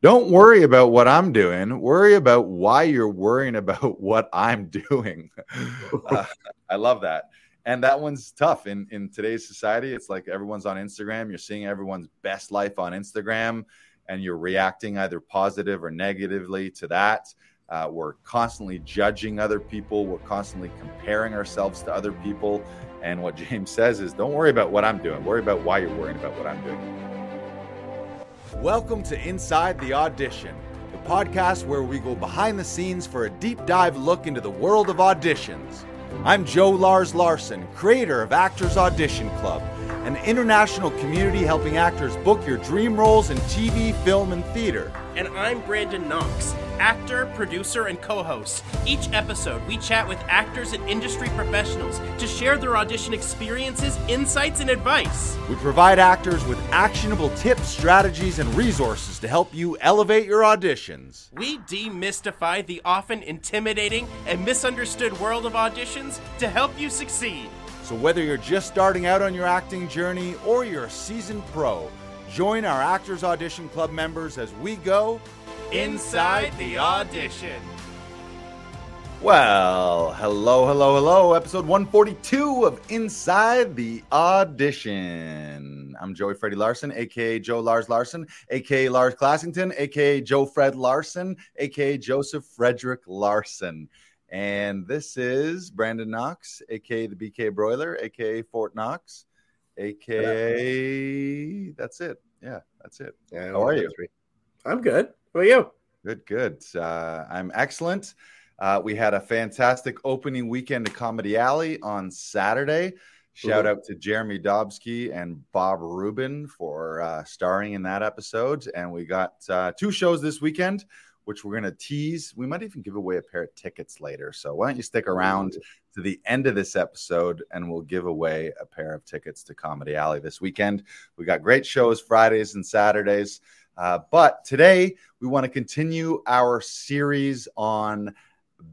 Don't worry about what I'm doing. Worry about why you're worrying about what I'm doing. uh, I love that. And that one's tough in, in today's society. It's like everyone's on Instagram. You're seeing everyone's best life on Instagram and you're reacting either positive or negatively to that. Uh, we're constantly judging other people. We're constantly comparing ourselves to other people. And what James says is don't worry about what I'm doing. Worry about why you're worrying about what I'm doing. Welcome to Inside the Audition, the podcast where we go behind the scenes for a deep dive look into the world of auditions. I'm Joe Lars Larson, creator of Actors Audition Club, an international community helping actors book your dream roles in TV, film, and theater. And I'm Brandon Knox actor, producer, and co host. Each episode, we chat with actors and industry professionals to share their audition experiences, insights, and advice. We provide actors with actionable tips, strategies, and resources to help you elevate your auditions. We demystify the often intimidating and misunderstood world of auditions to help you succeed. So, whether you're just starting out on your acting journey or you're a seasoned pro, join our Actors Audition Club members as we go Inside the Audition. Well, hello, hello, hello. Episode 142 of Inside the Audition. I'm Joey Freddie Larson, aka Joe Lars Larson, aka Lars Classington, aka Joe Fred Larson, aka Joseph Frederick Larson. And this is Brandon Knox, aka the BK Broiler, aka Fort Knox, aka that's it. Yeah, that's it. Yeah, How are you? I'm good. How are you? Good, good. Uh, I'm excellent. Uh, we had a fantastic opening weekend of Comedy Alley on Saturday. Shout out to Jeremy Dobsky and Bob Rubin for uh, starring in that episode. And we got uh, two shows this weekend, which we're going to tease. We might even give away a pair of tickets later. So why don't you stick around to the end of this episode and we'll give away a pair of tickets to Comedy Alley this weekend. We got great shows Fridays and Saturdays. Uh, but today we want to continue our series on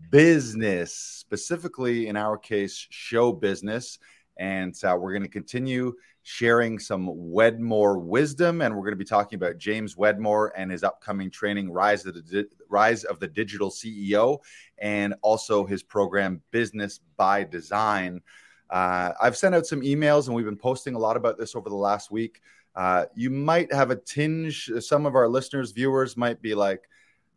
business, specifically in our case, show business. And uh, we're going to continue sharing some Wedmore wisdom, and we're going to be talking about James Wedmore and his upcoming training, Rise of the Di- Rise of the Digital CEO, and also his program, Business by Design. Uh, I've sent out some emails, and we've been posting a lot about this over the last week. Uh, you might have a tinge. Some of our listeners, viewers might be like,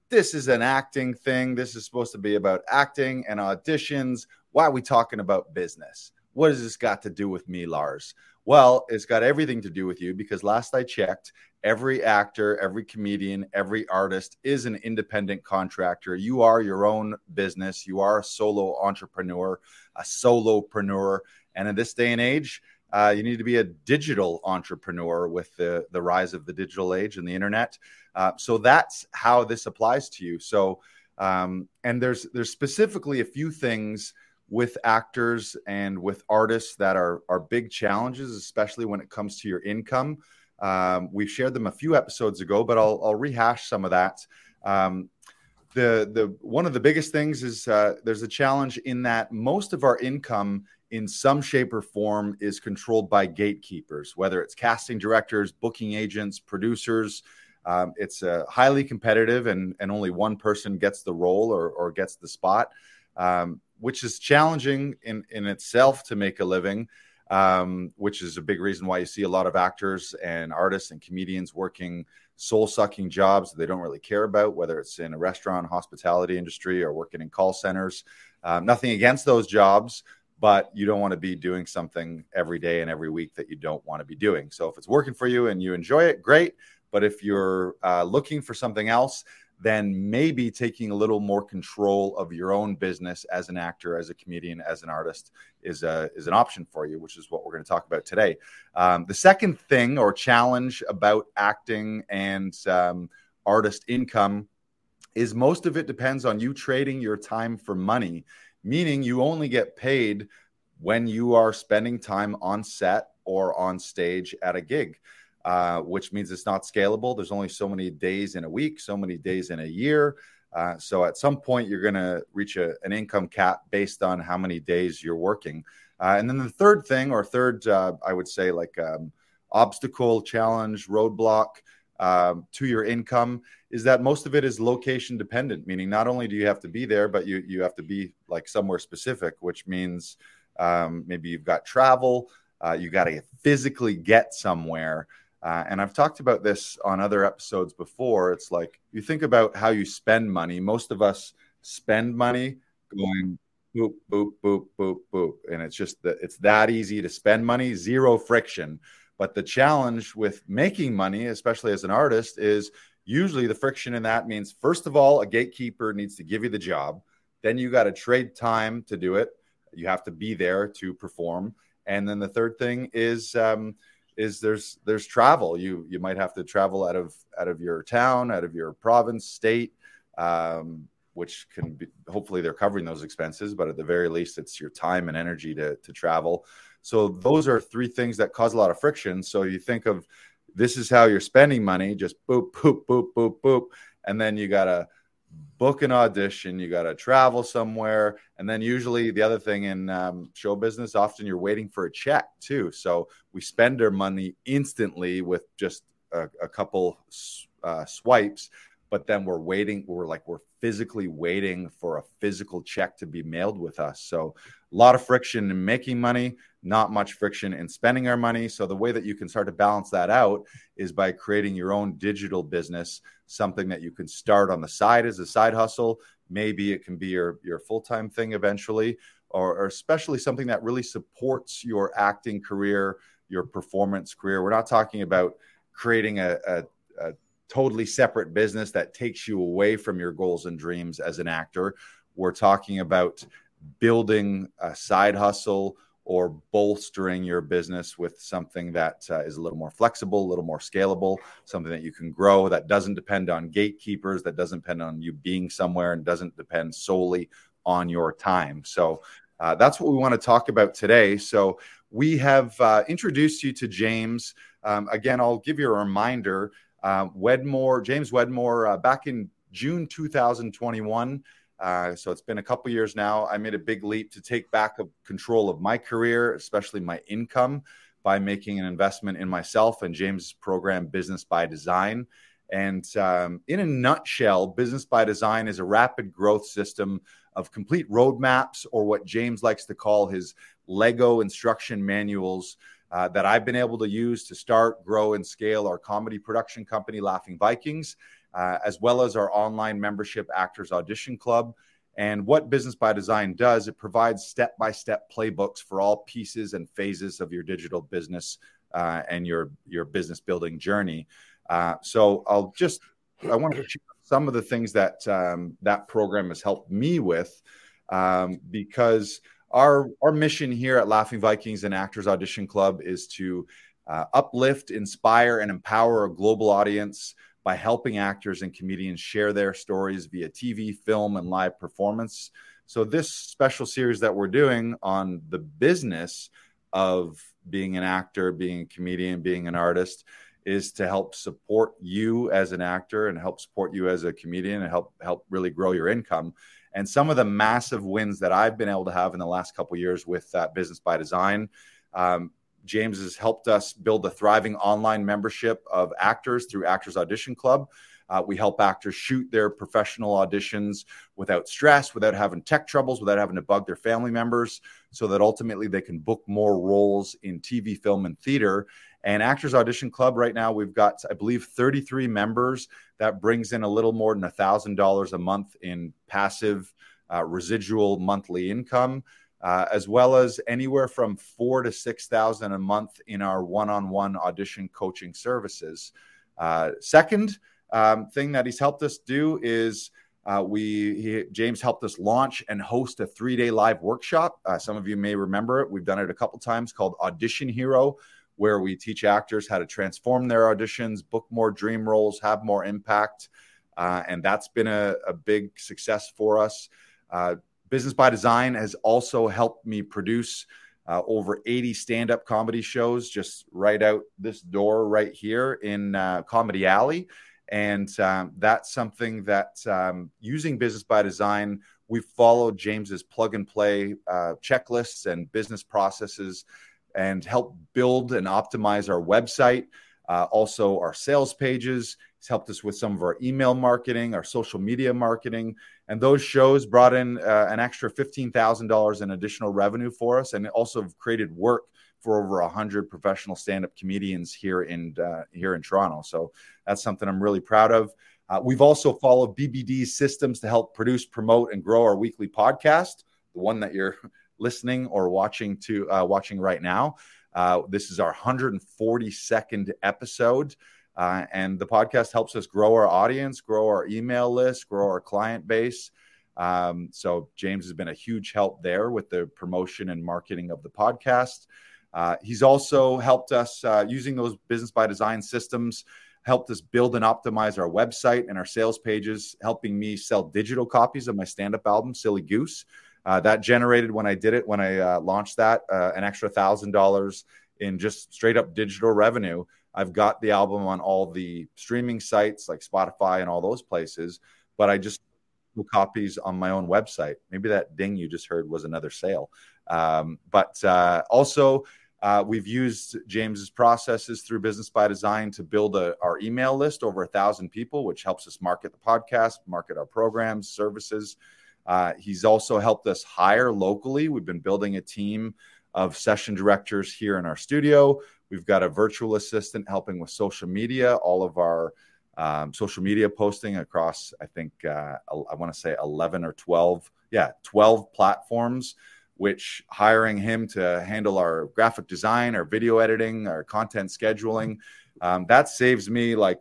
this is an acting thing. This is supposed to be about acting and auditions. Why are we talking about business? What has this got to do with me, Lars? Well, it's got everything to do with you because last I checked, every actor, every comedian, every artist is an independent contractor. You are your own business. You are a solo entrepreneur, a solopreneur. And in this day and age, uh, you need to be a digital entrepreneur with the, the rise of the digital age and the internet. Uh, so that's how this applies to you. So, um, and there's there's specifically a few things with actors and with artists that are are big challenges, especially when it comes to your income. Um, we've shared them a few episodes ago, but I'll, I'll rehash some of that. Um, the the one of the biggest things is uh, there's a challenge in that most of our income in some shape or form is controlled by gatekeepers, whether it's casting directors, booking agents, producers. Um, it's uh, highly competitive, and, and only one person gets the role or, or gets the spot, um, which is challenging in, in itself to make a living, um, which is a big reason why you see a lot of actors and artists and comedians working soul sucking jobs that they don't really care about, whether it's in a restaurant, hospitality industry, or working in call centers. Um, nothing against those jobs, but you don't want to be doing something every day and every week that you don't want to be doing. So if it's working for you and you enjoy it, great. But if you're uh, looking for something else, then maybe taking a little more control of your own business as an actor, as a comedian, as an artist is a, is an option for you, which is what we're going to talk about today. Um, the second thing or challenge about acting and um, artist income is most of it depends on you trading your time for money meaning you only get paid when you are spending time on set or on stage at a gig, uh, which means it's not scalable. There's only so many days in a week, so many days in a year. Uh, so at some point, you're going to reach a, an income cap based on how many days you're working. Uh, and then the third thing, or third, uh, I would say, like um, obstacle, challenge, roadblock, um, to your income is that most of it is location dependent, meaning not only do you have to be there, but you you have to be like somewhere specific, which means um, maybe you've got travel, uh, you got to physically get somewhere. Uh, and I've talked about this on other episodes before. It's like you think about how you spend money. Most of us spend money going boop boop boop boop boop, and it's just that it's that easy to spend money, zero friction. But the challenge with making money, especially as an artist, is usually the friction in that means first of all a gatekeeper needs to give you the job then you got to trade time to do it you have to be there to perform and then the third thing is um, is there's there's travel. You you might have to travel out of out of your town out of your province state um, which can be hopefully they're covering those expenses but at the very least it's your time and energy to to travel. So those are three things that cause a lot of friction. So you think of this is how you're spending money just boop boop boop boop boop and then you got to book an audition you got to travel somewhere and then usually the other thing in um, show business often you're waiting for a check too. So we spend our money instantly with just a, a couple uh, swipes but then we're waiting we're like we're physically waiting for a physical check to be mailed with us. So a lot of friction in making money not much friction in spending our money. So the way that you can start to balance that out is by creating your own digital business something that you can start on the side as a side hustle maybe it can be your your full-time thing eventually or, or especially something that really supports your acting career your performance career we're not talking about creating a, a, a totally separate business that takes you away from your goals and dreams as an actor. We're talking about building a side hustle or bolstering your business with something that uh, is a little more flexible, a little more scalable, something that you can grow that doesn't depend on gatekeepers, that doesn't depend on you being somewhere, and doesn't depend solely on your time. So uh, that's what we want to talk about today. So we have uh, introduced you to James. Um, again, I'll give you a reminder uh, Wedmore, James Wedmore, uh, back in June 2021. Uh, so it's been a couple years now. I made a big leap to take back control of my career, especially my income, by making an investment in myself and James' program, Business by Design. And um, in a nutshell, Business by Design is a rapid growth system of complete roadmaps, or what James likes to call his Lego instruction manuals uh, that I've been able to use to start, grow, and scale our comedy production company, Laughing Vikings, uh, as well as our online membership Actors Audition Club. And what Business by Design does, it provides step by step playbooks for all pieces and phases of your digital business uh, and your, your business building journey. Uh, so I'll just, I want to share some of the things that um, that program has helped me with um, because our our mission here at Laughing Vikings and Actors Audition Club is to uh, uplift, inspire, and empower a global audience by helping actors and comedians share their stories via TV, film, and live performance. So, this special series that we're doing on the business of being an actor, being a comedian, being an artist is to help support you as an actor and help support you as a comedian and help help really grow your income and some of the massive wins that I've been able to have in the last couple years with uh, Business by Design. Um, James has helped us build a thriving online membership of actors through Actors Audition Club. Uh, we help actors shoot their professional auditions without stress, without having tech troubles, without having to bug their family members, so that ultimately they can book more roles in TV, film, and theater. And Actors Audition Club right now, we've got, I believe, 33 members. That brings in a little more than $1,000 a month in passive uh, residual monthly income. Uh, as well as anywhere from four to six thousand a month in our one-on-one audition coaching services. Uh, second um, thing that he's helped us do is uh, we he, James helped us launch and host a three-day live workshop. Uh, some of you may remember it. We've done it a couple times called Audition Hero, where we teach actors how to transform their auditions, book more dream roles, have more impact. Uh, and that's been a, a, big success for us. Uh, Business by Design has also helped me produce uh, over 80 stand up comedy shows just right out this door right here in uh, Comedy Alley. And um, that's something that um, using Business by Design, we've followed James's plug and play uh, checklists and business processes and help build and optimize our website. uh, also our sales pages. He's helped us with some of our email marketing, our social media marketing, and those shows brought in uh, an extra fifteen thousand dollars in additional revenue for us, and also created work for over hundred professional stand-up comedians here in uh, here in Toronto. So that's something I'm really proud of. Uh, we've also followed BBD's systems to help produce, promote, and grow our weekly podcast, the one that you're listening or watching to uh, watching right now. Uh, this is our 142nd episode. Uh, and the podcast helps us grow our audience, grow our email list, grow our client base. Um, so James has been a huge help there with the promotion and marketing of the podcast. Uh, he's also helped us uh, using those business by design systems, helped us build and optimize our website and our sales pages, helping me sell digital copies of my stand up album, Silly Goose. Uh, that generated when I did it, when I uh, launched that, uh, an extra thousand dollars in just straight up digital revenue. I've got the album on all the streaming sites like Spotify and all those places, but I just do copies on my own website. Maybe that ding you just heard was another sale. Um, but uh, also, uh, we've used James's processes through Business by Design to build a, our email list over a thousand people, which helps us market the podcast, market our programs, services. Uh, he's also helped us hire locally. We've been building a team of session directors here in our studio. We've got a virtual assistant helping with social media, all of our um, social media posting across, I think, uh, I want to say 11 or 12, yeah, 12 platforms which hiring him to handle our graphic design, our video editing, our content scheduling, um, that saves me like,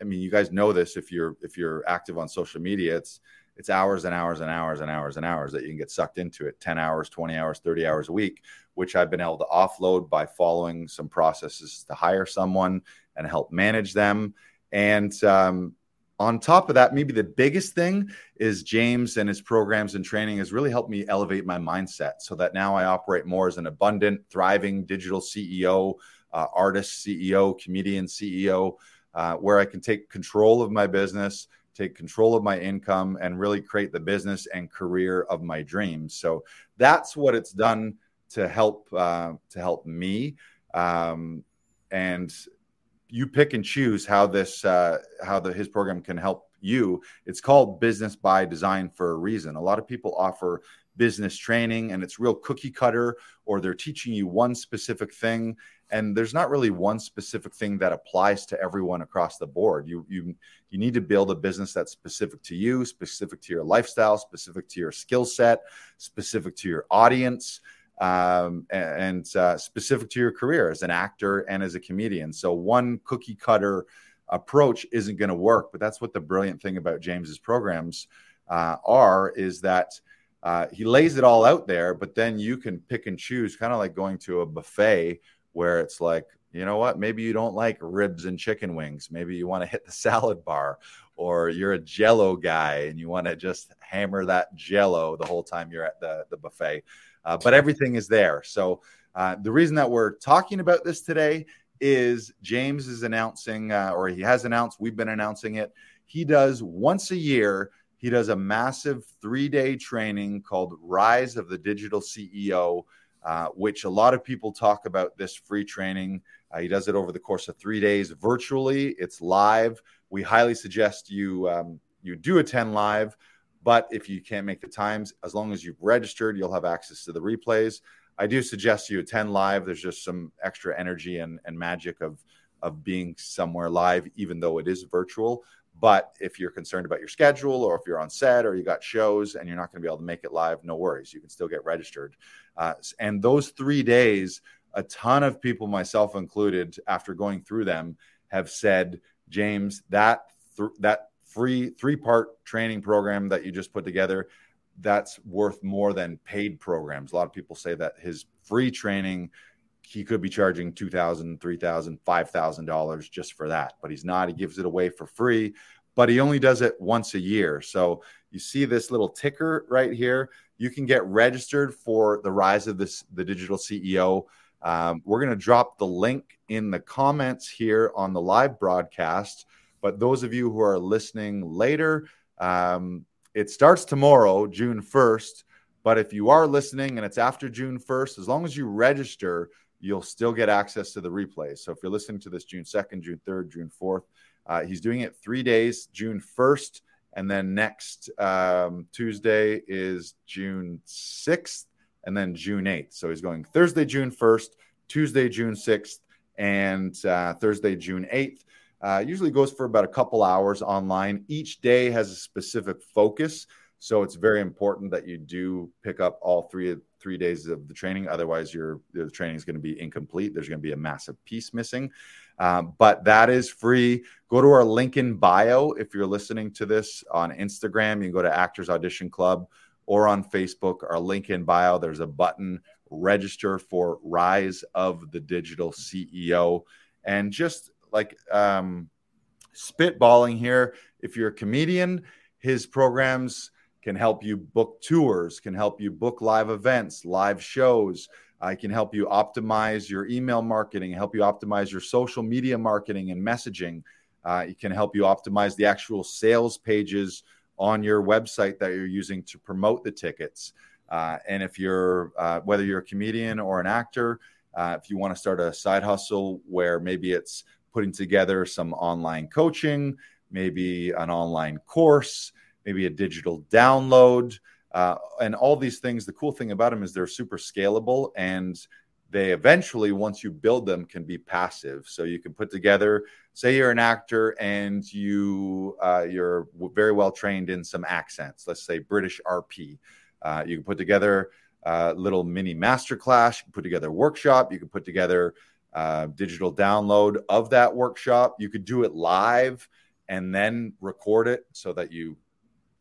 I mean, you guys know this if you're if you're active on social media, it's it's hours and hours and hours and hours and hours that you can get sucked into it. 10 hours 20 hours 30 hours a week which i've been able to offload by following some processes to hire someone and help manage them. And um, on top of that, maybe the biggest thing is James and his programs and training has really helped me elevate my mindset so that now I operate more as an abundant, thriving digital CEO, uh, artist CEO, comedian CEO, uh, where I can take control of my business, take control of my income, and really create the business and career of my dreams. So that's what it's done to help uh, to help me. Um, and you pick and choose how this uh, how the his program can help you. It's called Business by Design for a reason. A lot of people offer business training and it's real cookie cutter or they're teaching you one specific thing and there's not really one specific thing that applies to everyone across the board you you you need to build a business that's specific to you specific to your lifestyle specific to your skill set specific to your audience um, and uh, specific to your career as an actor and as a comedian. So one cookie cutter approach isn't going to work. But that's what the brilliant thing about James's programs uh, are is that uh, he lays it all out there, but then you can pick and choose, kind of like going to a buffet where it's like, you know what? Maybe you don't like ribs and chicken wings. Maybe you want to hit the salad bar, or you're a jello guy and you want to just hammer that jello the whole time you're at the, the buffet uh, but everything is there. So uh, the reason that we're talking about this today is James is announcing, uh, or he has announced, we've been announcing it. He does once a year, he does a massive three day training called Rise of the Digital CEO, uh, which a lot of people talk about this free training. Uh, he does it over the course of three days virtually, it's live. We highly suggest you. Um, you do attend live but if you can't make the times, as long as you've registered, you'll have access to the replays. I do suggest you attend live. There's just some extra energy and, and magic of of being somewhere live, even though it is virtual. But if you're concerned about your schedule or if you're on set or you got shows and you're not going to be able to make it live, no worries. You can still get registered. Uh, and those three days, a ton of people, myself included, after going through them, have said, James, that th- that free three part training program that you just put together that's worth more than paid programs a lot of people say that his free training he could be charging $2000 $3000 $5000 just for that but he's not. He gives it away for free but he only does it once a year. So you see this little ticker right here? You can get registered for the rise of this the digital ceo um, we're going to drop the link in the comments here on the live broadcast but those of you who are listening later, um, it starts tomorrow, June 1st. But if you are listening and it's after June 1st, as long as you register you'll still get access to the replays. So if you're listening to this June 2nd, June 3rd, June 4th, uh, he's doing it three days, June 1st, and then next um, Tuesday is June 6th, and then June 8th. So he's going Thursday, June 1st, Tuesday, June 6th, and uh, Thursday, June 8th. Uh, usually goes for about a couple hours online. Each day has a specific focus. So it's very important that you do pick up all three three days of the training. Otherwise, your the training is going to be incomplete. There's going to be a massive piece missing. Um, but that is free. Go to our link in bio if you're listening to this on Instagram. You can go to Actors Audition Club or on Facebook. Our link in bio. There's a button register for Rise of the Digital CEO, and just like um, spitballing here, if you're a comedian, his programs can help you book tours, can help you book live events, live shows. I can help you optimize your email marketing, help you optimize your social media marketing and messaging. Uh, it can help you optimize the actual sales pages on your website that you're using to promote the tickets. Uh, and if you're, uh, whether you're a comedian or an actor, uh, if you want to start a side hustle where maybe it's putting together some online coaching, maybe an online course, maybe a digital download, uh, and all these things. The cool thing about them is they're super scalable and they eventually, once you build them, can be passive. So you can put together, say you're an actor and you uh, you're very well trained in some accents. Let's say British RP. Uh, you can put together a little mini masterclass. You can put together a workshop. You can put together uh, digital download of that workshop. You could do it live and then record it so that you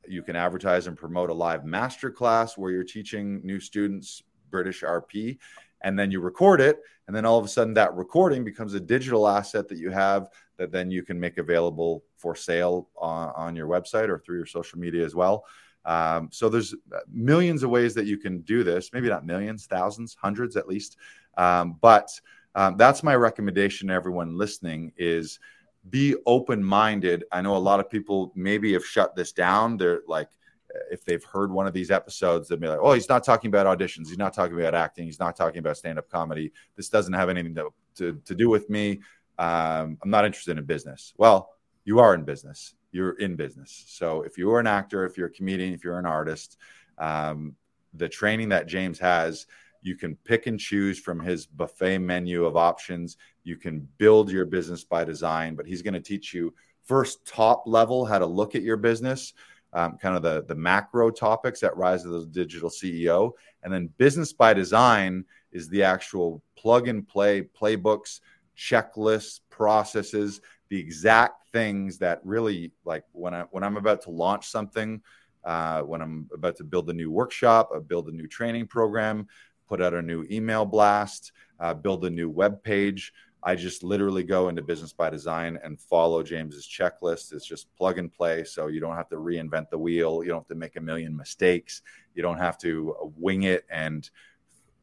you can advertise and promote a live masterclass where you're teaching new students British RP, and then you record it, and then all of a sudden that recording becomes a digital asset that you have that then you can make available for sale on, on your website or through your social media as well. Um, so there's millions of ways that you can do this. Maybe not millions, thousands, hundreds at least. Um, but um, that's my recommendation to everyone listening is be open minded. I know a lot of people maybe have shut this down. They're like, if they've heard one of these episodes, they'll be like, oh, he's not talking about auditions. He's not talking about acting. He's not talking about stand up comedy. This doesn't have anything to, to, to do with me. Um, I'm not interested in business. Well, you are in business. You're in business. So if you're an actor, if you're a comedian, if you're an artist, um, the training that James has you can pick and choose from his buffet menu of options. You can build your business by design, but he's going to teach you first top level how to look at your business, um, kind of the, the macro topics at rise of the digital CEO. And then business by design is the actual plug and play playbooks, checklists, processes, the exact things that really like when I when I'm about to launch something, uh, when I'm about to build a new workshop, uh, build a new training program, put out a new email blast, uh, build a new web page. I just literally go into Business by Design and follow James's checklist. It's just plug and play. So you don't have to reinvent the wheel. You don't have to make a million mistakes. You don't have to wing it and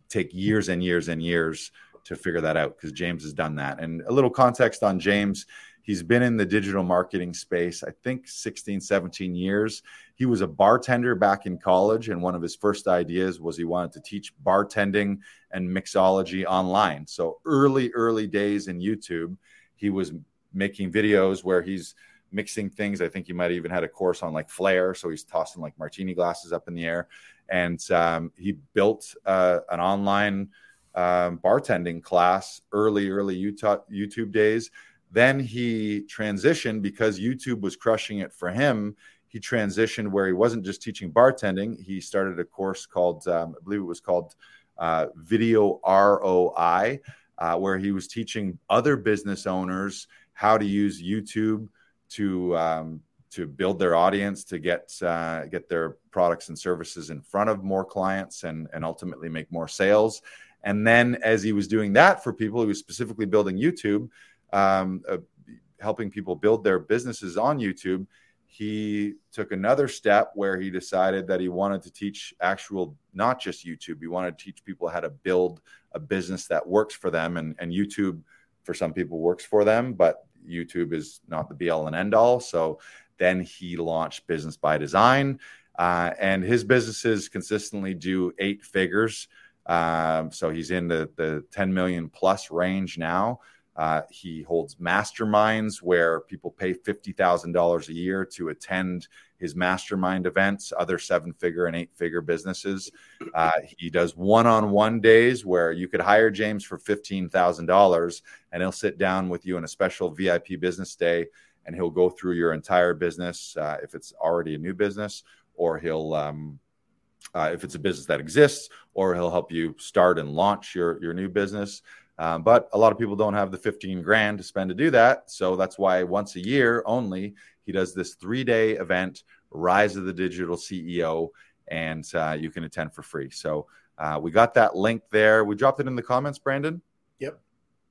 take years and years and years to figure that out because James has done that. And a little context on James He's been in the digital marketing space, I think 16, 17 years. He was a bartender back in college, and one of his first ideas was he wanted to teach bartending and mixology online. So early, early days in YouTube, he was making videos where he's mixing things. I think he might even had a course on like flair. So he's tossing like martini glasses up in the air. And um, he built uh, an online um, bartending class early, early Utah, YouTube days then he transitioned because YouTube was crushing it for him. He transitioned where he wasn't just teaching bartending. He started a course called, um, I believe it was called uh, Video ROI, uh, where he was teaching other business owners how to use YouTube to um, to build their audience, to get uh, get their products and services in front of more clients, and and ultimately make more sales. And then, as he was doing that for people, he was specifically building YouTube um, uh, helping people build their businesses on YouTube, he took another step where he decided that he wanted to teach actual, not just YouTube, he wanted to teach people how to build a business that works for them. And, and YouTube, for some people, works for them, but YouTube is not the be all and end all. So then he launched Business by Design. Uh, and his businesses consistently do eight figures Um, so he's in the, the 10 million plus range now. Uh, he holds masterminds where people pay $50,000 a year to attend his mastermind events, other seven figure and eight figure businesses. Uh, he does one on one days where you could hire James for $15,000 and he'll sit down with you in a special VIP business day and he'll go through your entire business uh, if it's already a new business, or he'll, um, uh, if it's a business that exists, or he'll help you start and launch your, your new business. Um, but a lot of people don't have the 15 grand to spend to do that. So that's why once a year only, he does this three day event, Rise of the Digital CEO, and uh, you can attend for free. So uh, we got that link there. We dropped it in the comments, Brandon. Yep.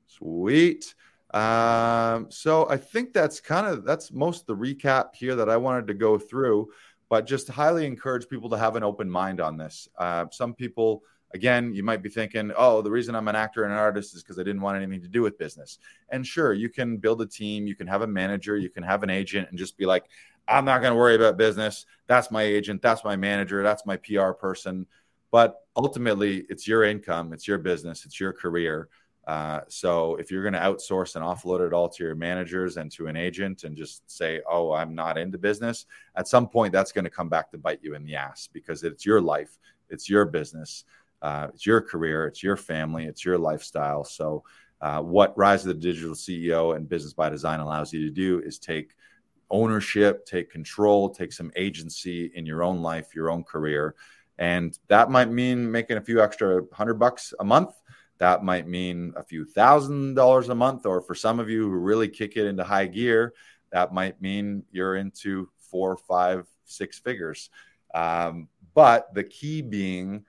Sweet. Um, so I think that's kind of that's most the recap here that I wanted to go through, but just highly encourage people to have an open mind on this. Uh, some people again, you might be thinking, oh, the reason I'm an actor and an artist is because I didn't want anything to do with business. And sure, you can build a team, you can have a manager, you can have an agent, and just be like, I'm not going to worry about business. That's my agent, that's my manager, that's my PR person. But ultimately, it's your income, it's your business, it's your career. Uh, so if you're going to outsource and offload it all to your managers and to an agent and just say, "Oh, I'm not into business," at some point that's going to come back to bite you in the ass because it's your life, it's your business. Uh, it's your career, it's your family, it's your lifestyle. So, uh, what Rise of the Digital CEO and Business by Design allows you to do is take ownership, take control, take some agency in your own life, your own career. And that might mean making a few extra hundred bucks a month. That might mean a few thousand dollars a month. Or for some of you who really kick it into high gear, that might mean you're into four, five, six figures. Um, but the key being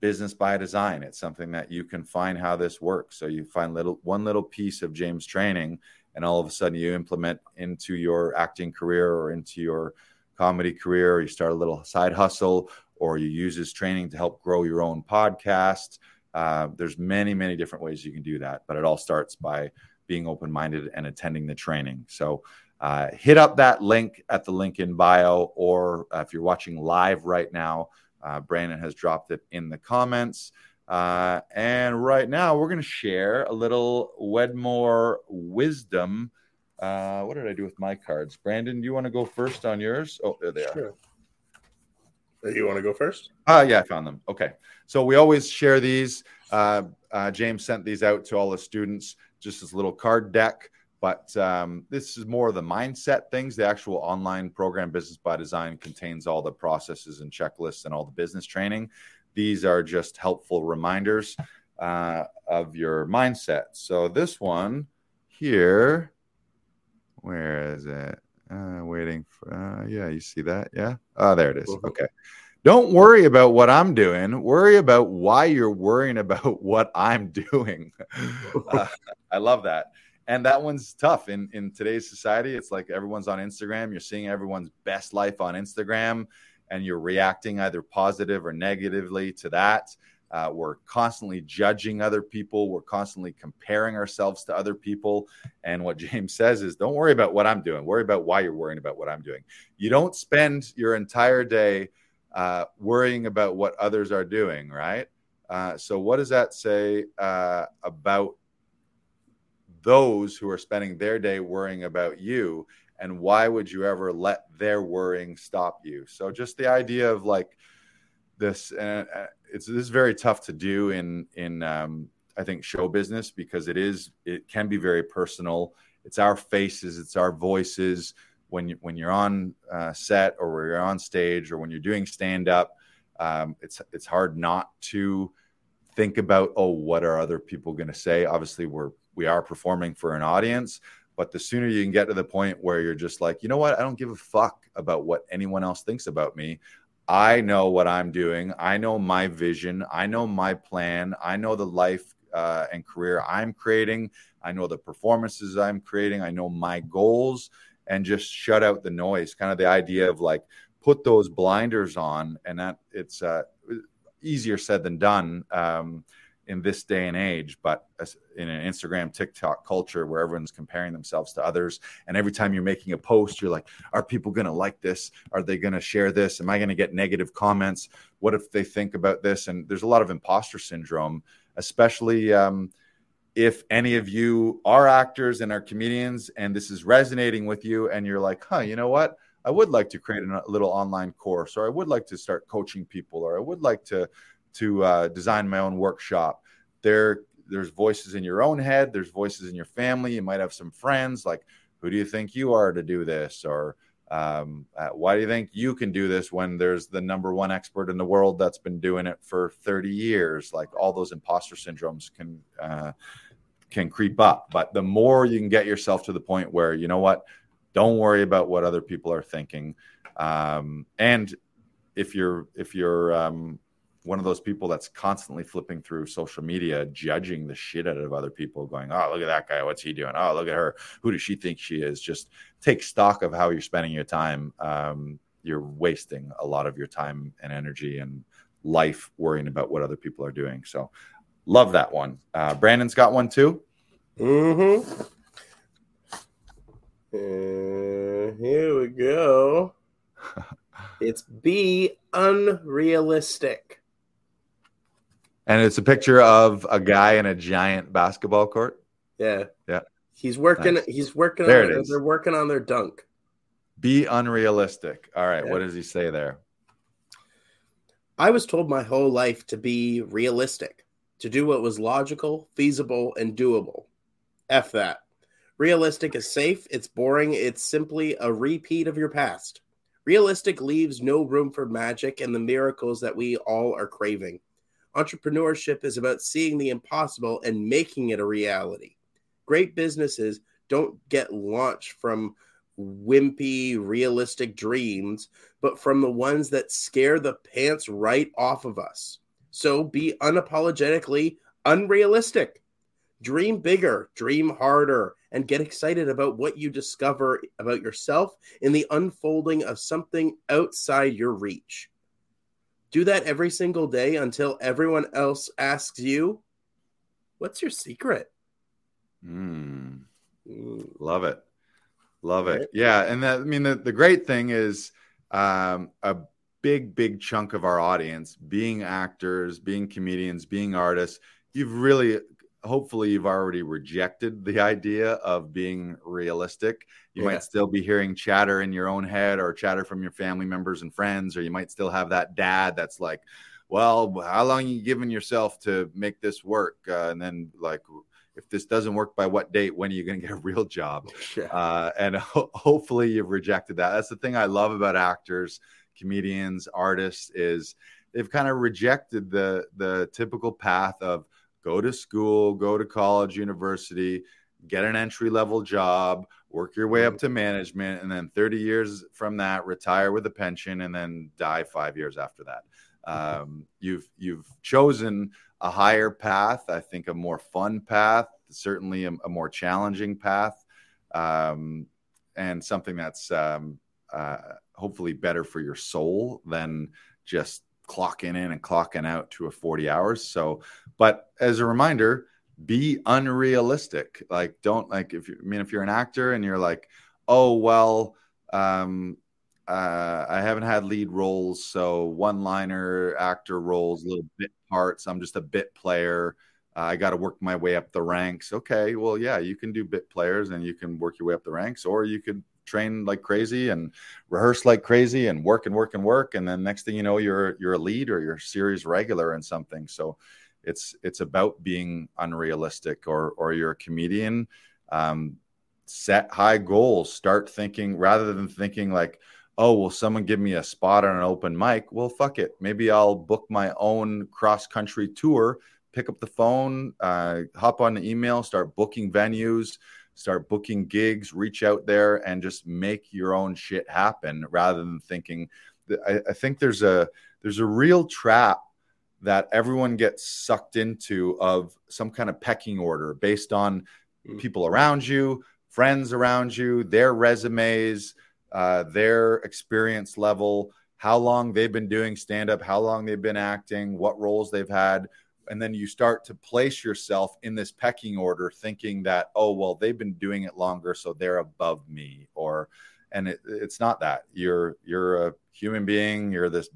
business by design. It's something that you can find how this works. So you find little one little piece of James training, and all of a sudden you implement into your acting career or into your comedy career. Or you start a little side hustle, or you use his training to help grow your own podcast. Uh, there's many many different ways you can do that, but it all starts by being open minded and attending the training. So. Uh, hit up that link at the link in bio, or uh, if you're watching live right now, uh, Brandon has dropped it in the comments. Uh, and right now, we're going to share a little Wedmore wisdom. Uh, what did I do with my cards? Brandon, do you want to go first on yours? Oh, there they are. Sure. You want to go first? Uh, yeah, I found them. Okay. So we always share these. Uh, uh, James sent these out to all the students, just as a little card deck. But um, this is more of the mindset things. The actual online program, Business by Design, contains all the processes and checklists and all the business training. These are just helpful reminders uh, of your mindset. So this one here, where is it? Uh, waiting for, uh, yeah, you see that? Yeah. Oh, there it is. Mm-hmm. Okay. Don't worry about what I'm doing. Worry about why you're worrying about what I'm doing. uh, I love that and that one's tough. In in today's society it's like everyone's on instagram. You're seeing everyone's best life on instagram and you're reacting either positive or negatively to that. Uh, we're constantly judging other people. We're constantly comparing ourselves to other people. And what james says is don't worry about what i'm doing. Worry about why you're worrying about what i'm doing. You don't spend your entire day uh, worrying about what others are doing right? Uh, so what does that say uh, about those who are spending their day worrying about you and why would you ever let their worrying stop you? So just the idea of like this uh, uh, it's this is very tough to do in in um, i think show business because it is it can be very personal. It's our faces it's our voices. When you when you're on uh, set or when you're on stage or when you're doing stand up um, it's it's hard not to think about oh what are other people going to say? Obviously we're we are performing for an audience but the sooner you can get to the point where you're just like you know what? I don't give a fuck about what anyone else thinks about me. I know what i'm doing. I know my vision. I know my plan. I know the life uh, and career i'm creating. I know the performances i'm creating. I know my goals and just shut out the noise. Kind of the idea of like put those blinders on and that it's uh, easier said than done. Um, in this day and age, but in an Instagram, TikTok culture where everyone's comparing themselves to others. And every time you're making a post, you're like, are people going to like this? Are they going to share this? Am I going to get negative comments? What if they think about this? And there's a lot of imposter syndrome, especially um, if any of you are actors and are comedians and this is resonating with you and you're like, huh, you know what? I would like to create a little online course, or I would like to start coaching people, or I would like to to uh, design my own workshop. There, there's voices in your own head. There's voices in your family. You might have some friends like, who do you think you are to do this? Or um, uh, why do you think you can do this when there's the number one expert in the world that's been doing it for 30 years? Like all those imposter syndromes can uh, can creep up. But the more you can get yourself to the point where you know what, don't worry about what other people are thinking. Um, and if you're if you're um, one of those people that's constantly flipping through social media, judging the shit out of other people, going, Oh, look at that guy. What's he doing? Oh, look at her. Who does she think she is? Just take stock of how you're spending your time. Um, you're wasting a lot of your time and energy and life worrying about what other people are doing. So, love that one. Uh, Brandon's got one too. Mm hmm. Uh, here we go. it's be unrealistic. And it's a picture of a guy in a giant basketball court. Yeah. Yeah. He's working. Nice. He's working. There on, it is. They're working on their dunk. Be unrealistic. All right. Yeah. What does he say there? I was told my whole life to be realistic, to do what was logical, feasible, and doable. F that. Realistic is safe, it's boring, it's simply a repeat of your past. Realistic leaves no room for magic and the miracles that we all are craving. Entrepreneurship is about seeing the impossible and making it a reality. Great businesses don't get launched from wimpy, realistic dreams, but from the ones that scare the pants right off of us. So be unapologetically unrealistic. Dream bigger, dream harder, and get excited about what you discover about yourself in the unfolding of something outside your reach. Do that every single day until everyone else asks you, What's your secret? Mm. Love it. Love it. Yeah. And that, I mean, the, the great thing is um, a big, big chunk of our audience being actors, being comedians, being artists. You've really hopefully you've already rejected the idea of being realistic. You yeah. might still be hearing chatter in your own head or chatter from your family members and friends, or you might still have that dad that's like, well, how long you giving yourself to make this work? Uh, and then like, if this doesn't work by what date, when are you going to get a real job? Yeah. Uh, and ho- hopefully you've rejected that. That's the thing I love about actors, comedians, artists is they've kind of rejected the the typical path of go to school, go to college, university, get an entry level job, work your way up to management, and then 30 years from that, retire with a pension, and then die five years after that. Um, you've you've chosen a higher path, I think a more fun path, certainly a, a more challenging path, um, and something that's um, uh, hopefully better for your soul than just clocking in and clocking out to a 40 hours. So, but as a reminder, be unrealistic. Like, don't like if you I mean if you're an actor and you're like, oh well, um, uh, I haven't had lead roles, so one-liner actor roles, little bit parts. I'm just a bit player. Uh, I got to work my way up the ranks. Okay, well, yeah, you can do bit players and you can work your way up the ranks, or you could train like crazy and rehearse like crazy and work and work and work. And then next thing you know you're you're a lead or you're series regular in something. So it's it's about being unrealistic or or you're a comedian. Um, set high goals start thinking rather than thinking like oh will someone give me a spot on an open mic? Well fuck it. Maybe i'll book my own cross country tour pick up the phone uh, hop on the email start booking venues start booking gigs, reach out there and just make your own shit happen rather than thinking I, I think there's a there's a real trap that everyone gets sucked into of some kind of pecking order based on mm. people around you, friends around you, their resumes, uh, their experience level, how long they've been doing stand up, how long they've been acting, what roles they've had, and then you start to place yourself in this pecking order thinking that oh well they've been doing it longer so they're above me or and it, it's not that. You're you're a human being. You're this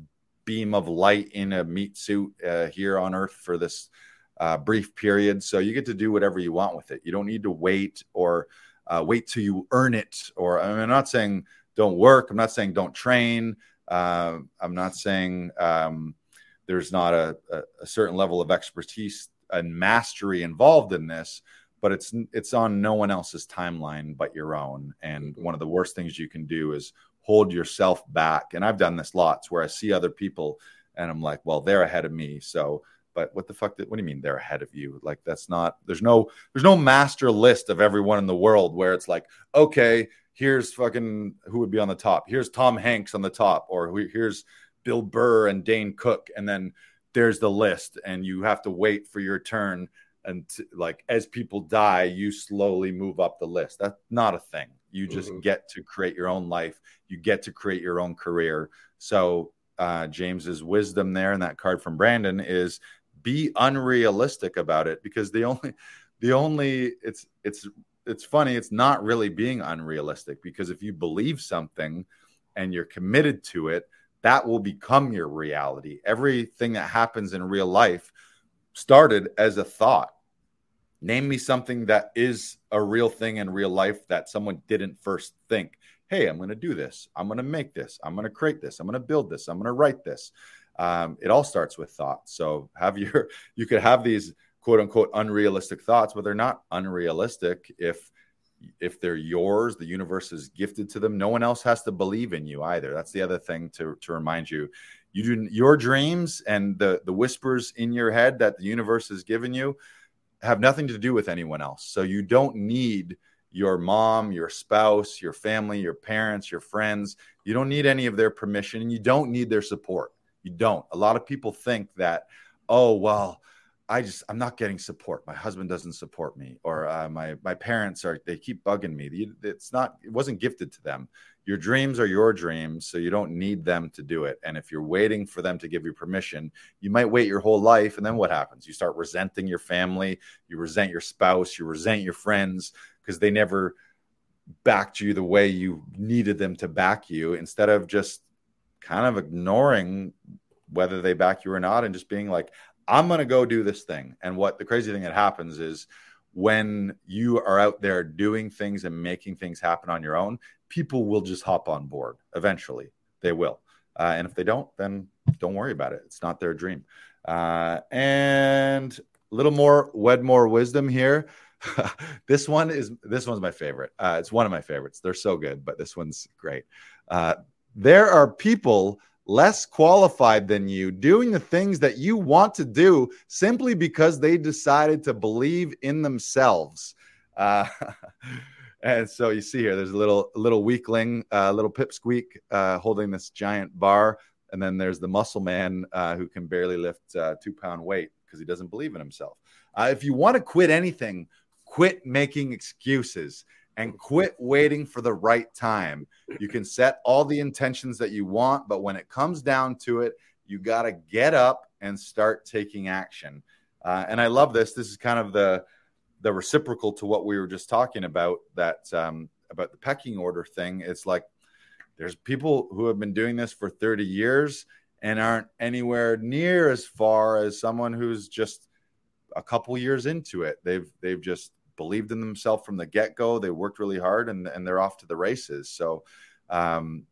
beam of light in a meat suit uh, here on earth for this uh, brief period so you get to do whatever you want with it. You don't need to wait or uh, wait till you earn it or I i'm not saying don't work. I'm not saying don't train. Uh, i'm not saying um, there's not a, a, a certain level of expertise and mastery involved in this but it's it's on no one else's timeline but your own. And mm-hmm. one of the worst things you can do is hold yourself back. And i've done this lots where i see other people and i'm like well they're ahead of me. So but what the fuck did, what do you mean they're ahead of you? Like that's not there's no there's no master list of everyone in the world where it's like okay here's fucking who would be on the top. Here's tom hanks on the top or here's Bill Burr and Dane Cook, and then there's the list, and you have to wait for your turn. And like as people die, you slowly move up the list. That's not a thing. You just mm-hmm. get to create your own life. You get to create your own career. So uh, James's wisdom there, and that card from Brandon is be unrealistic about it because the only the only it's it's it's funny it's not really being unrealistic because if you believe something and you're committed to it that will become your reality. Everything that happens in real life started as a thought. Name me something that is a real thing in real life that someone didn't first think, hey, I'm going to do this. I'm going to make this. I'm going to create this. I'm going to build this. I'm going to write this. Um, it all starts with thought. So have your, you could have these quote unquote unrealistic thoughts, but they're not unrealistic if if they're yours, the universe is gifted to them. No one else has to believe in you either. That's the other thing to, to remind you. You do your dreams and the the whispers in your head that the universe has given you have nothing to do with anyone else. So you don't need your mom, your spouse, your family, your parents, your friends. You don't need any of their permission and you don't need their support. You don't. A lot of people think that, oh, well, I just I'm not getting support. My husband doesn't support me, or uh, my my parents are they keep bugging me. It's not it wasn't gifted to them. Your dreams are your dreams, so you don't need them to do it. And if you're waiting for them to give you permission, you might wait your whole life, and then what happens? You start resenting your family, you resent your spouse, you resent your friends because they never backed you the way you needed them to back you. Instead of just kind of ignoring whether they back you or not and just being like I'm going to go do this thing. And what the crazy thing that happens is when you are out there doing things and making things happen on your own, people will just hop on board eventually. They will. Uh, and if they don't, then don't worry about it. It's not their dream. Uh, and a little more Wedmore wisdom here. this one is this one's my favorite. Uh, it's one of my favorites. They're so good, but this one's great. Uh, there are people less qualified than you doing the things that you want to do simply because they decided to believe in themselves. Uh, and so you see here, there's a little little weakling, a uh, little pipsqueak uh, holding this giant bar, and then there's the muscle man uh, who can barely lift uh, two pound weight because he doesn't believe in himself. Uh, if you want to quit anything, quit making excuses and quit waiting for the right time. You can set all the intentions that you want, but when it comes down to it, you got to get up and start taking action. Uh, and I love this. This is kind of the the reciprocal to what we were just talking about that um, about the pecking order thing. It's like there's people who have been doing this for 30 years and aren't anywhere near as far as someone who's just a couple years into it. They've they've just believed in themselves from the get go. They worked really hard and, and they're off to the races. So um,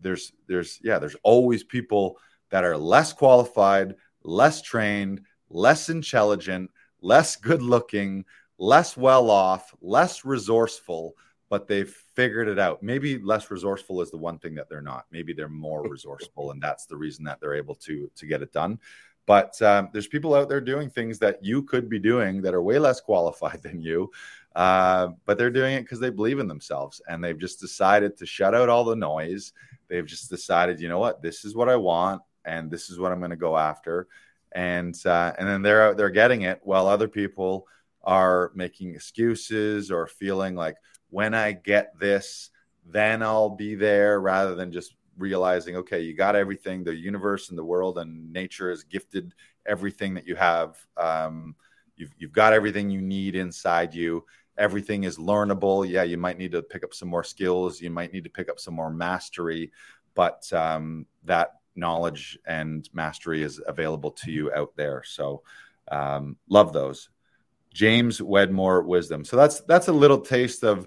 there's there's yeah there's always people that are less qualified, less trained, less intelligent, less good looking, less well off, less resourceful, but they've figured it out. Maybe less resourceful is the one thing that they're not. Maybe they're more resourceful, and that's the reason that they're able to to get it done. But um, there's people out there doing things that you could be doing that are way less qualified than you. Uh, but they're doing it because they believe in themselves and they've just decided to shut out all the noise. They've just decided, you know what, this is what I want and this is what I'm going to go after. And uh, and then they're they're getting it while other people are making excuses or feeling like when I get this, then I'll be there rather than just realizing, okay, you got everything. The universe and the world and nature has gifted everything that you have. Um, you've you've got everything you need inside you. Everything is learnable. Yeah, you might need to pick up some more skills. You might need to pick up some more mastery, but um, that knowledge and mastery is available to you out there. So um, love those. James Wedmore Wisdom. So that's that's a little taste of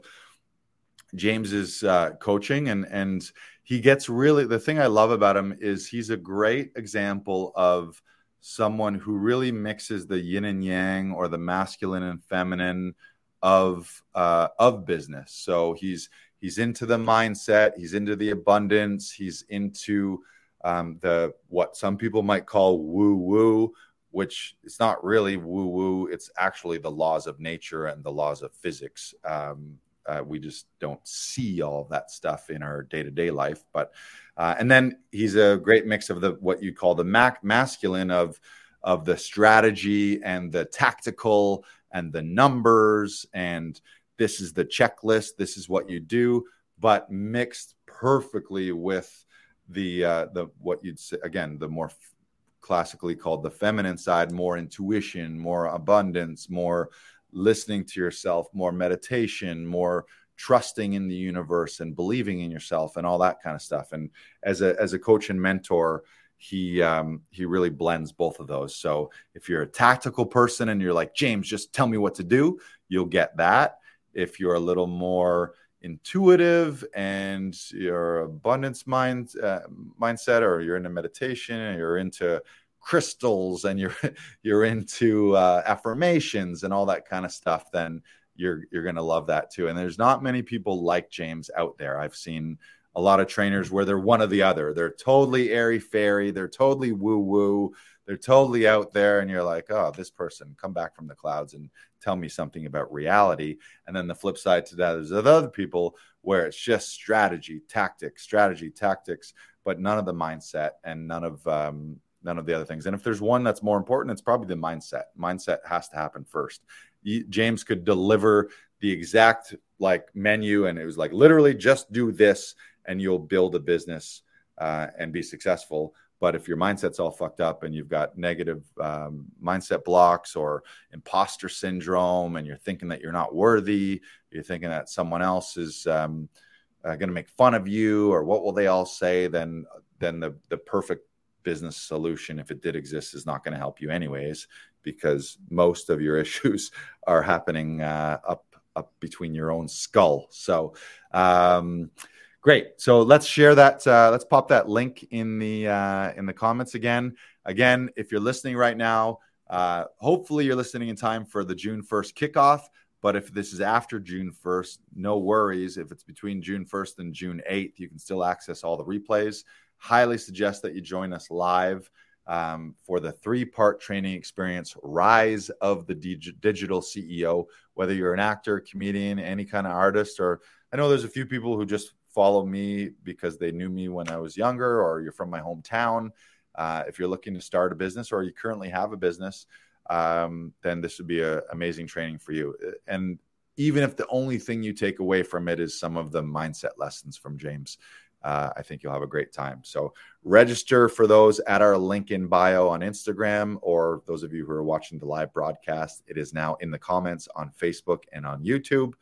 James's uh, coaching, and and he gets really the thing I love about him is he's a great example of someone who really mixes the yin and yang or the masculine and feminine of uh, of business. So he's he's into the mindset, he's into the abundance, he's into um, the what some people might call woo woo, which it's not really woo woo. It's actually the laws of nature and the laws of physics. Um, uh, we just don't see all of that stuff in our day to day life. But uh, and then he's a great mix of the what you call the mac- masculine of of the strategy and the tactical and the numbers and this is the checklist. This is what you do, but mixed perfectly with the uh, the what you'd say again the more f- classically called the feminine side more intuition more abundance more listening to yourself more meditation more trusting in the universe and believing in yourself and all that kind of stuff. And as a as a coach and mentor he um, he really blends both of those. So if you're a tactical person and you're like james just tell me what to do you'll get that. If you're a little more intuitive and your abundance mind uh, mindset or you're into meditation and you're into crystals and you're you're into uh, affirmations and all that kind of stuff then you're you're going to love that too. And there's not many people like James out there. I've seen a lot of trainers where they're one or the other. They're totally airy fairy. They're totally woo woo. They're totally out there and you're like oh this person come back from the clouds and tell me something about reality. And then the flip side to that is the other people where it's just strategy tactics strategy tactics but none of the mindset and none of um, none of the other things. And if there's one that's more important it's probably the mindset. Mindset has to happen first. James could deliver the exact like menu and it was like literally just do this and you'll build a business uh, and be successful. But if your mindset's all fucked up and you've got negative um, mindset blocks or imposter syndrome, and you're thinking that you're not worthy, you're thinking that someone else is um, uh, going to make fun of you, or what will they all say? Then, then the the perfect business solution, if it did exist, is not going to help you anyways, because most of your issues are happening uh, up up between your own skull. So. Um, Great. So let's share that. Uh, let's pop that link in the uh, in the comments again. Again, if you're listening right now, uh, hopefully you're listening in time for the June 1st kickoff. But if this is after June 1st, no worries. If it's between June 1st and June 8th, you can still access all the replays. Highly suggest that you join us live um, for the three part training experience Rise of the Dig- Digital CEO. Whether you're an actor, comedian, any kind of artist, or I know there's a few people who just follow me because they knew me when I was younger, or you're from my hometown. Uh, if you're looking to start a business or you currently have a business, um, then this would be an amazing training for you. And even if the only thing you take away from it is some of the mindset lessons from James, uh, I think you'll have a great time. So register for those at our link in bio on Instagram, or those of you who are watching the live broadcast, it is now in the comments on Facebook and on YouTube.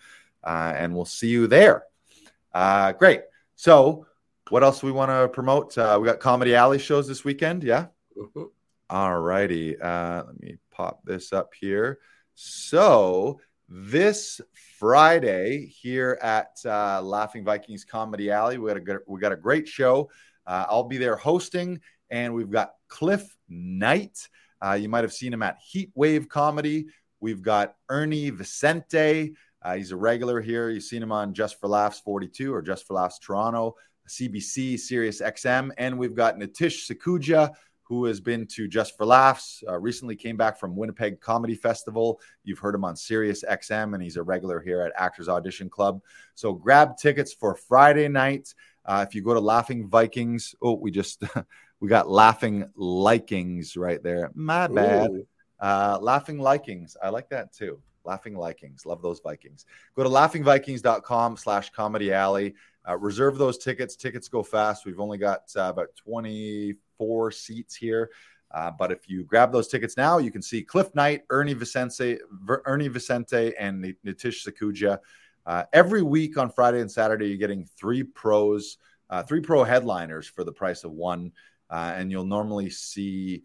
Uh, and we'll see you there. Uh, great. So, what else we want to promote? Uh, we got Comedy Alley shows this weekend. Yeah. Mm-hmm. All righty. Uh, let me pop this up here. So, this Friday here at uh, Laughing Vikings Comedy Alley, we got a good, we got a great show. Uh, I'll be there hosting, and we've got Cliff Knight. Uh, you might have seen him at Heat Wave Comedy. We've got Ernie Vicente. Uh, he's a regular here. You've seen him on Just for Laughs 42 or Just for Laughs Toronto, CBC, Sirius XM. And we've got Nitish Sakuja, who has been to Just for Laughs, uh, recently came back from Winnipeg Comedy Festival. You've heard him on Sirius XM, and he's a regular here at Actors Audition Club. So grab tickets for Friday night. Uh, if you go to Laughing Vikings, oh, we just we got Laughing Likings right there. My bad. Uh, laughing Likings, I like that too. Laughing Likings, Love those Vikings. Go to laughingvikings.com slash comedy alley. Uh, reserve those tickets. Tickets go fast. We've only got uh, about 24 seats here. Uh, but if you grab those tickets now, you can see Cliff Knight, Ernie Vicente, Ernie Vicente, and Nitish Sakuja. Uh, every week on Friday and Saturday, you're getting three pros, uh, three pro headliners for the price of one, uh, and you'll normally see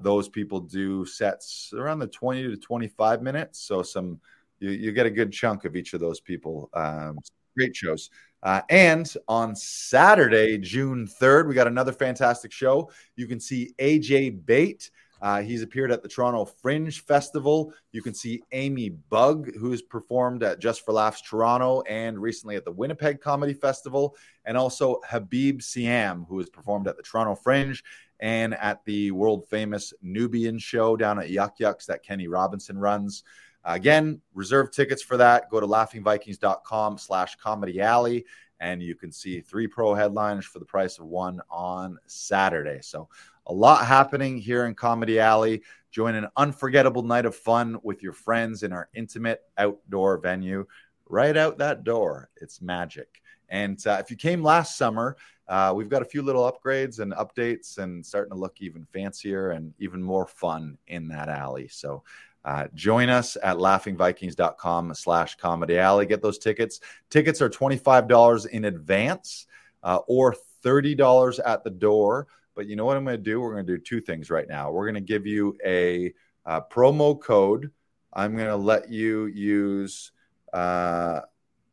those people do sets around the 20 to 25 minutes. So some you, you get a good chunk of each of those people. Um, great shows. Uh, and on Saturday, June 3rd, we got another fantastic show. You can see AJ Bate. Uh, he's appeared at the Toronto Fringe Festival. You can see Amy Bug, who's performed at Just for Laughs Toronto and recently at the Winnipeg Comedy Festival, and also Habib Siam, who has performed at the Toronto Fringe and at the world famous Nubian show down at Yuk Yuk's that Kenny Robinson runs. Again, reserve tickets for that. Go to laughingvikings.com slash comedy alley and you can see three pro headliners for the price of one on Saturday. So a lot happening here in Comedy Alley. Join an unforgettable night of fun with your friends in our intimate outdoor venue. Right out that door, it's magic. And uh, if you came last summer, uh, we've got a few little upgrades and updates and starting to look even fancier and even more fun in that alley. So uh, join us at laughingvikings.com slash comedy alley. Get those tickets. Tickets are $25 in advance uh, or $30 at the door. But you know what I'm going to do? We're going to do two things right now. We're going to give you a, a promo code. I'm going to let you use uh,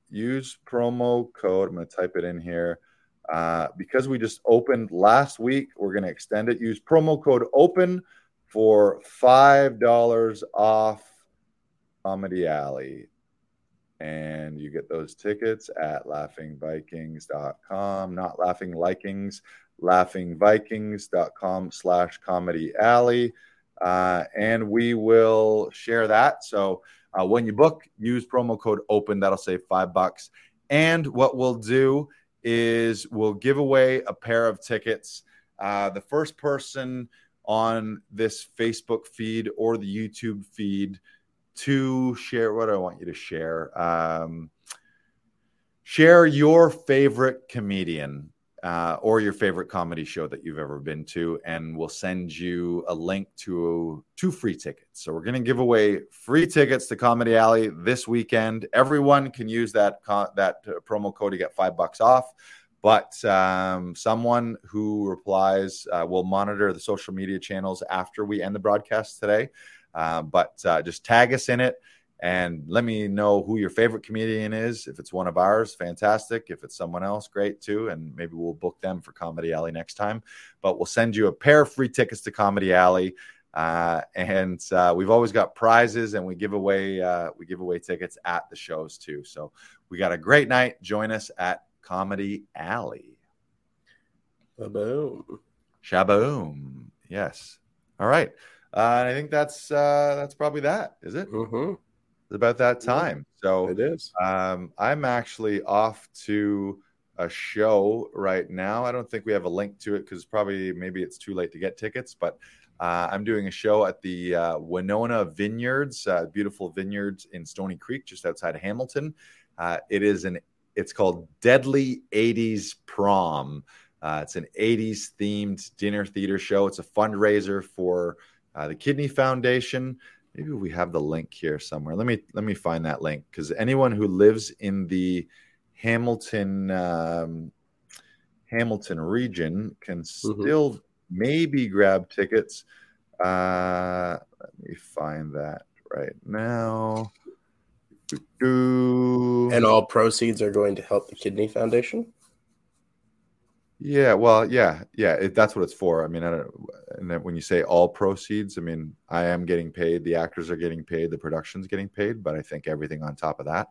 use promo code. I'm going to type it in here. Uh, because we just opened last week, we're going to extend it. Use promo code OPEN for $5 off Comedy Alley. And you get those tickets at laughingvikings.com, not laughing likings, laughingvikings.com slash comedy alley. Uh, and we will share that. So uh, when you book, use promo code open. That'll save five bucks. And what we'll do is we'll give away a pair of tickets. Uh, the first person on this Facebook feed or the YouTube feed to share what I want you to share. Um, share your favorite comedian uh, or your favorite comedy show that you've ever been to, and we'll send you a link to two free tickets. So we're going to give away free tickets to Comedy Alley this weekend. Everyone can use that that uh, promo code to get five bucks off. But um, someone who replies uh, will monitor the social media channels after we end the broadcast today. Uh, but uh, just tag us in it and let me know who your favorite comedian is. If it's one of ours, fantastic. If it's someone else, great too. And maybe we'll book them for Comedy Alley next time. But we'll send you a pair of free tickets to Comedy Alley. Uh, and uh, we've always got prizes, and we give away uh, we give away tickets at the shows too. So we got a great night. Join us at Comedy Alley. Shaboom. Shaboom. Yes. All right. Uh, and I think that's uh, that's probably that. Is it? Mm-hmm. It's about that time. So it is. Um, I'm actually off to a show right now. I don't think we have a link to it because probably maybe it's too late to get tickets, but uh, I'm doing a show at the uh, Winona Vineyards, uh, beautiful vineyards in Stoney Creek, just outside of Hamilton. Uh, it is an it's called Deadly 80s Prom. Uh, it's an 80s themed dinner theater show. It's a fundraiser for uh, the Kidney Foundation. Maybe we have the link here somewhere. Let me let me find that link because anyone who lives in the Hamilton um, Hamilton region can mm-hmm. still mm-hmm. maybe grab tickets. Uh, let me find that right now. And all proceeds are going to help the Kidney Foundation. Yeah, well, yeah, yeah. It, that's what it's for. I mean, I don't. And then when you say all proceeds, I mean, I am getting paid. The actors are getting paid. The production's getting paid. But I think everything on top of that.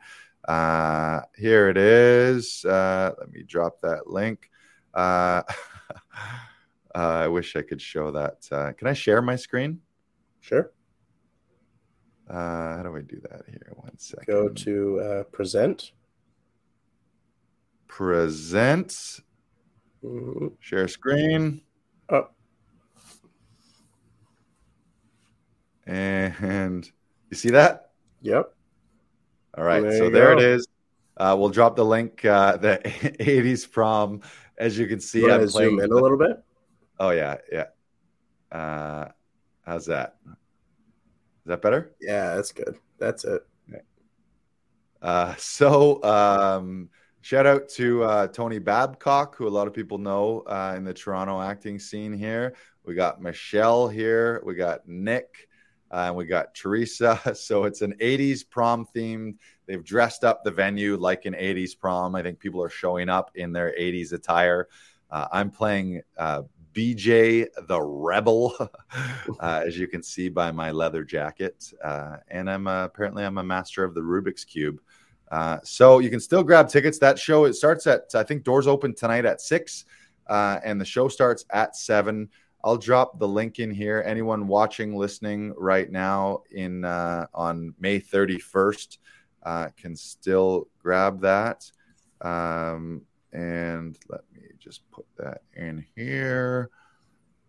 Uh, here it is. Uh, let me drop that link. Uh, uh, I wish I could show that. Uh, can I share my screen? Sure. Uh, how do I do that here? One second. Go to uh, present. Present. Mm-hmm. Share screen. Oh. And you see that? Yep. All right. There so there go. it is. Uh, we'll drop the link. Uh, the 80s prom, as you can see. I'm playing zoom in a little bit. Oh yeah, yeah. Uh, how's that? Is that better? Yeah, that's good. That's it. Uh, so um, shout out to uh, Tony Babcock, who a lot of people know uh, in the Toronto acting scene here. We got Michelle here. We got Nick. Uh, and we got Teresa. So it's an 80s prom themed. They've dressed up the venue like an 80s prom. I think people are showing up in their 80s attire. Uh, I'm playing uh, BJ the Rebel, uh, as you can see by my leather jacket. Uh, and I'm uh, apparently I'm a master of the Rubik's Cube. Uh, so you can still grab tickets. That show it starts at I think doors open tonight at six, uh, and the show starts at seven. I'll drop the link in here. Anyone watching, listening right now in uh, on May 31st uh, can still grab that. Um, and let me just put that in here.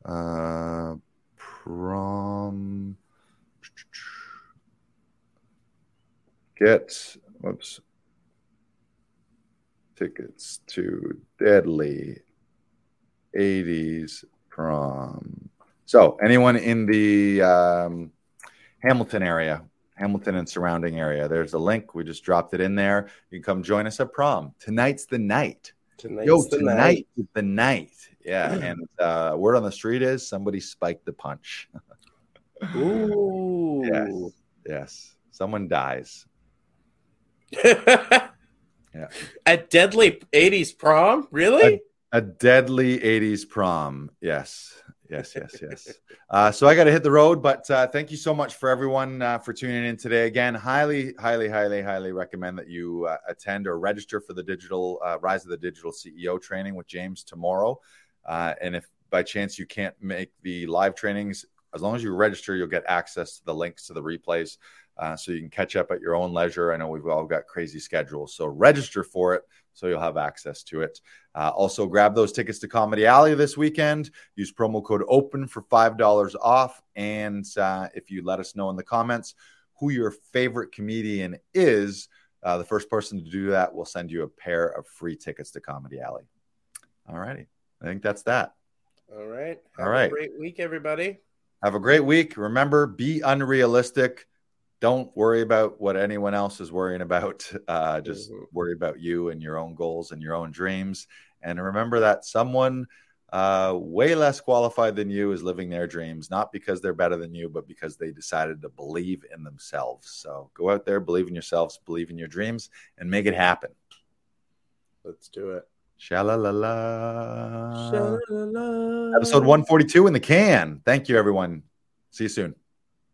Uh, prom. Get whoops tickets to Deadly 80s prom. So, anyone in the um, Hamilton area, Hamilton and surrounding area, there's a link. We just dropped it in there. You can come join us at prom. Tonight's the night. Tonight's Yo, the tonight night. is the night. Yeah. and uh, word on the street is somebody spiked the punch. Ooh. Yes. yes. Someone dies. yeah. A Deadly 80s prom? Really? A deadly 80s prom. Yes. Yes, yes, yes. uh, so I got to hit the road, but uh, thank you so much for everyone uh, for tuning in today. Again, highly, highly, highly, highly recommend that you uh, attend or register for the digital uh, Rise of the Digital CEO training with James tomorrow. Uh, and if by chance you can't make the live trainings, as long as you register, you'll get access to the links to the replays. So you can catch up at your own leisure. I know we've all got crazy schedules, so register for it so you'll have access to it. Uh, also, grab those tickets to Comedy Alley this weekend. Use promo code OPEN for $5 off. And uh, if you let us know in the comments who your favorite comedian is, uh, the first person to do that will send you a pair of free tickets to Comedy Alley. All righty. I think that's that. All right. All Have right. A great week, everybody. Have a great week. Remember, be unrealistic. Don't worry about what anyone else is worrying about. Uh, just Mhm. worry about you and your own goals and your own dreams. And remember that someone uh, way less qualified than you is living their dreams, not because they're better than you, but because they decided to believe in themselves. So go out there, believe in yourselves, believe in your dreams, and make it happen. Let's do it. Sha-la-la-la. Sha-la-la-la. Episode 142 in the can. Thank you, everyone. See you soon.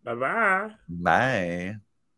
Bye bye. Bye.